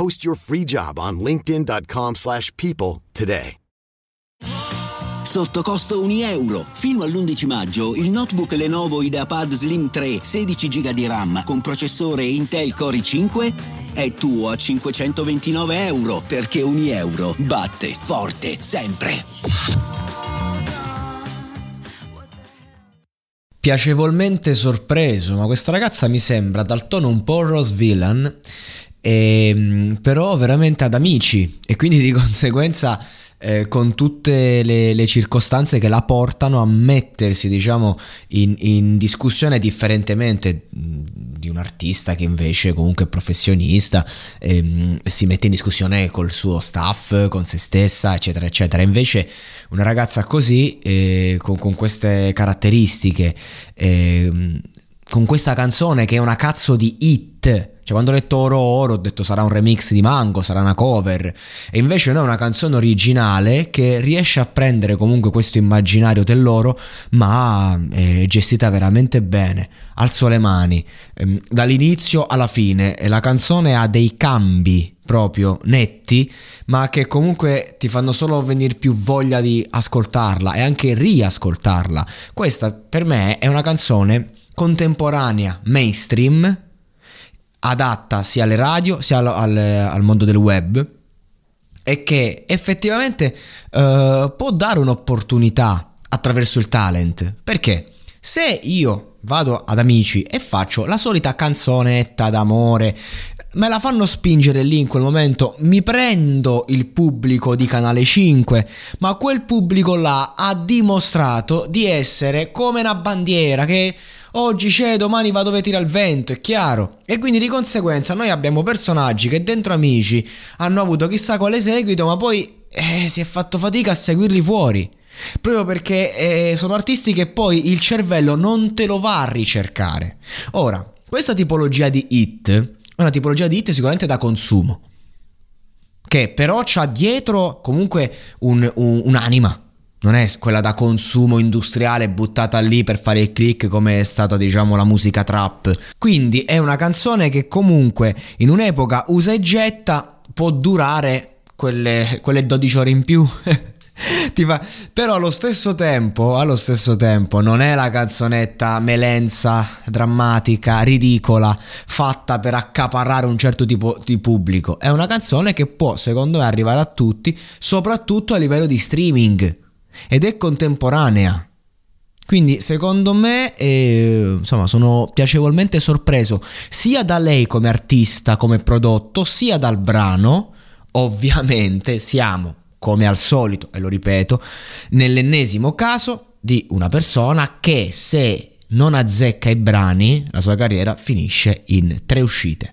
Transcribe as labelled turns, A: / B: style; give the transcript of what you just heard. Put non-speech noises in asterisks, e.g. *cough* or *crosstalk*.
A: Post your free job on linkedin.com slash people today.
B: Sotto costo 1 euro. Fino all'11 maggio il notebook Lenovo IdeaPad Slim 3 16 GB di RAM con processore Intel Core i5 è tuo a 529 euro perché 1 euro batte forte sempre.
C: Piacevolmente sorpreso, ma questa ragazza mi sembra dal tono un po' Rose Villain, e, però veramente ad amici. E quindi di *laughs* conseguenza eh, con tutte le, le, circostanze che la portano a mettersi diciamo in, in, discussione differentemente di un artista che invece comunque è professionista ehm, si mette in discussione col suo staff con se stessa eccetera eccetera. Invece una ragazza così eh, con, con, queste caratteristiche eh, con questa canzone che è una cazzo di hit cioè, quando ho letto Oro Oro ho detto sarà un remix di Mango, sarà una cover. E invece no, è una canzone originale che riesce a prendere comunque questo immaginario dell'oro, ma è gestita veramente bene. Alzo le mani. Ehm, dall'inizio alla fine. La canzone ha dei cambi proprio netti, ma che comunque ti fanno solo venire più voglia di ascoltarla e anche riascoltarla. Questa per me è una canzone contemporanea, mainstream, adatta sia alle radio sia al, al, al mondo del web e che effettivamente uh, può dare un'opportunità attraverso il talent. Perché se io vado ad amici e faccio la solita canzonetta d'amore, me la fanno spingere lì in quel momento, mi prendo il pubblico di Canale 5, ma quel pubblico là ha dimostrato di essere come una bandiera che oggi c'è, domani va dove tira il vento, è chiaro. E quindi di conseguenza noi abbiamo personaggi che dentro amici hanno avuto chissà quale seguito, ma poi eh, si è fatto fatica a seguirli fuori. Proprio perché eh, sono artisti che poi il cervello non te lo va a ricercare. Ora, questa tipologia di hit è una tipologia di hit sicuramente da consumo. Che però c'ha dietro comunque un, un, un'anima non è quella da consumo industriale buttata lì per fare il click come è stata diciamo la musica trap. Quindi è una canzone che comunque in un'epoca usa e getta può durare quelle, quelle 12 ore in più. *laughs* fa... Però allo stesso tempo, allo stesso tempo, non è la canzonetta melenza, drammatica, ridicola, fatta per accaparrare un certo tipo di pubblico. È una canzone che può, secondo me, arrivare a tutti, soprattutto a livello di streaming ed è contemporanea. Quindi secondo me eh, insomma, sono piacevolmente sorpreso sia da lei come artista, come prodotto, sia dal brano. Ovviamente siamo, come al solito, e lo ripeto, nell'ennesimo caso di una persona che se non azzecca i brani, la sua carriera finisce in tre uscite.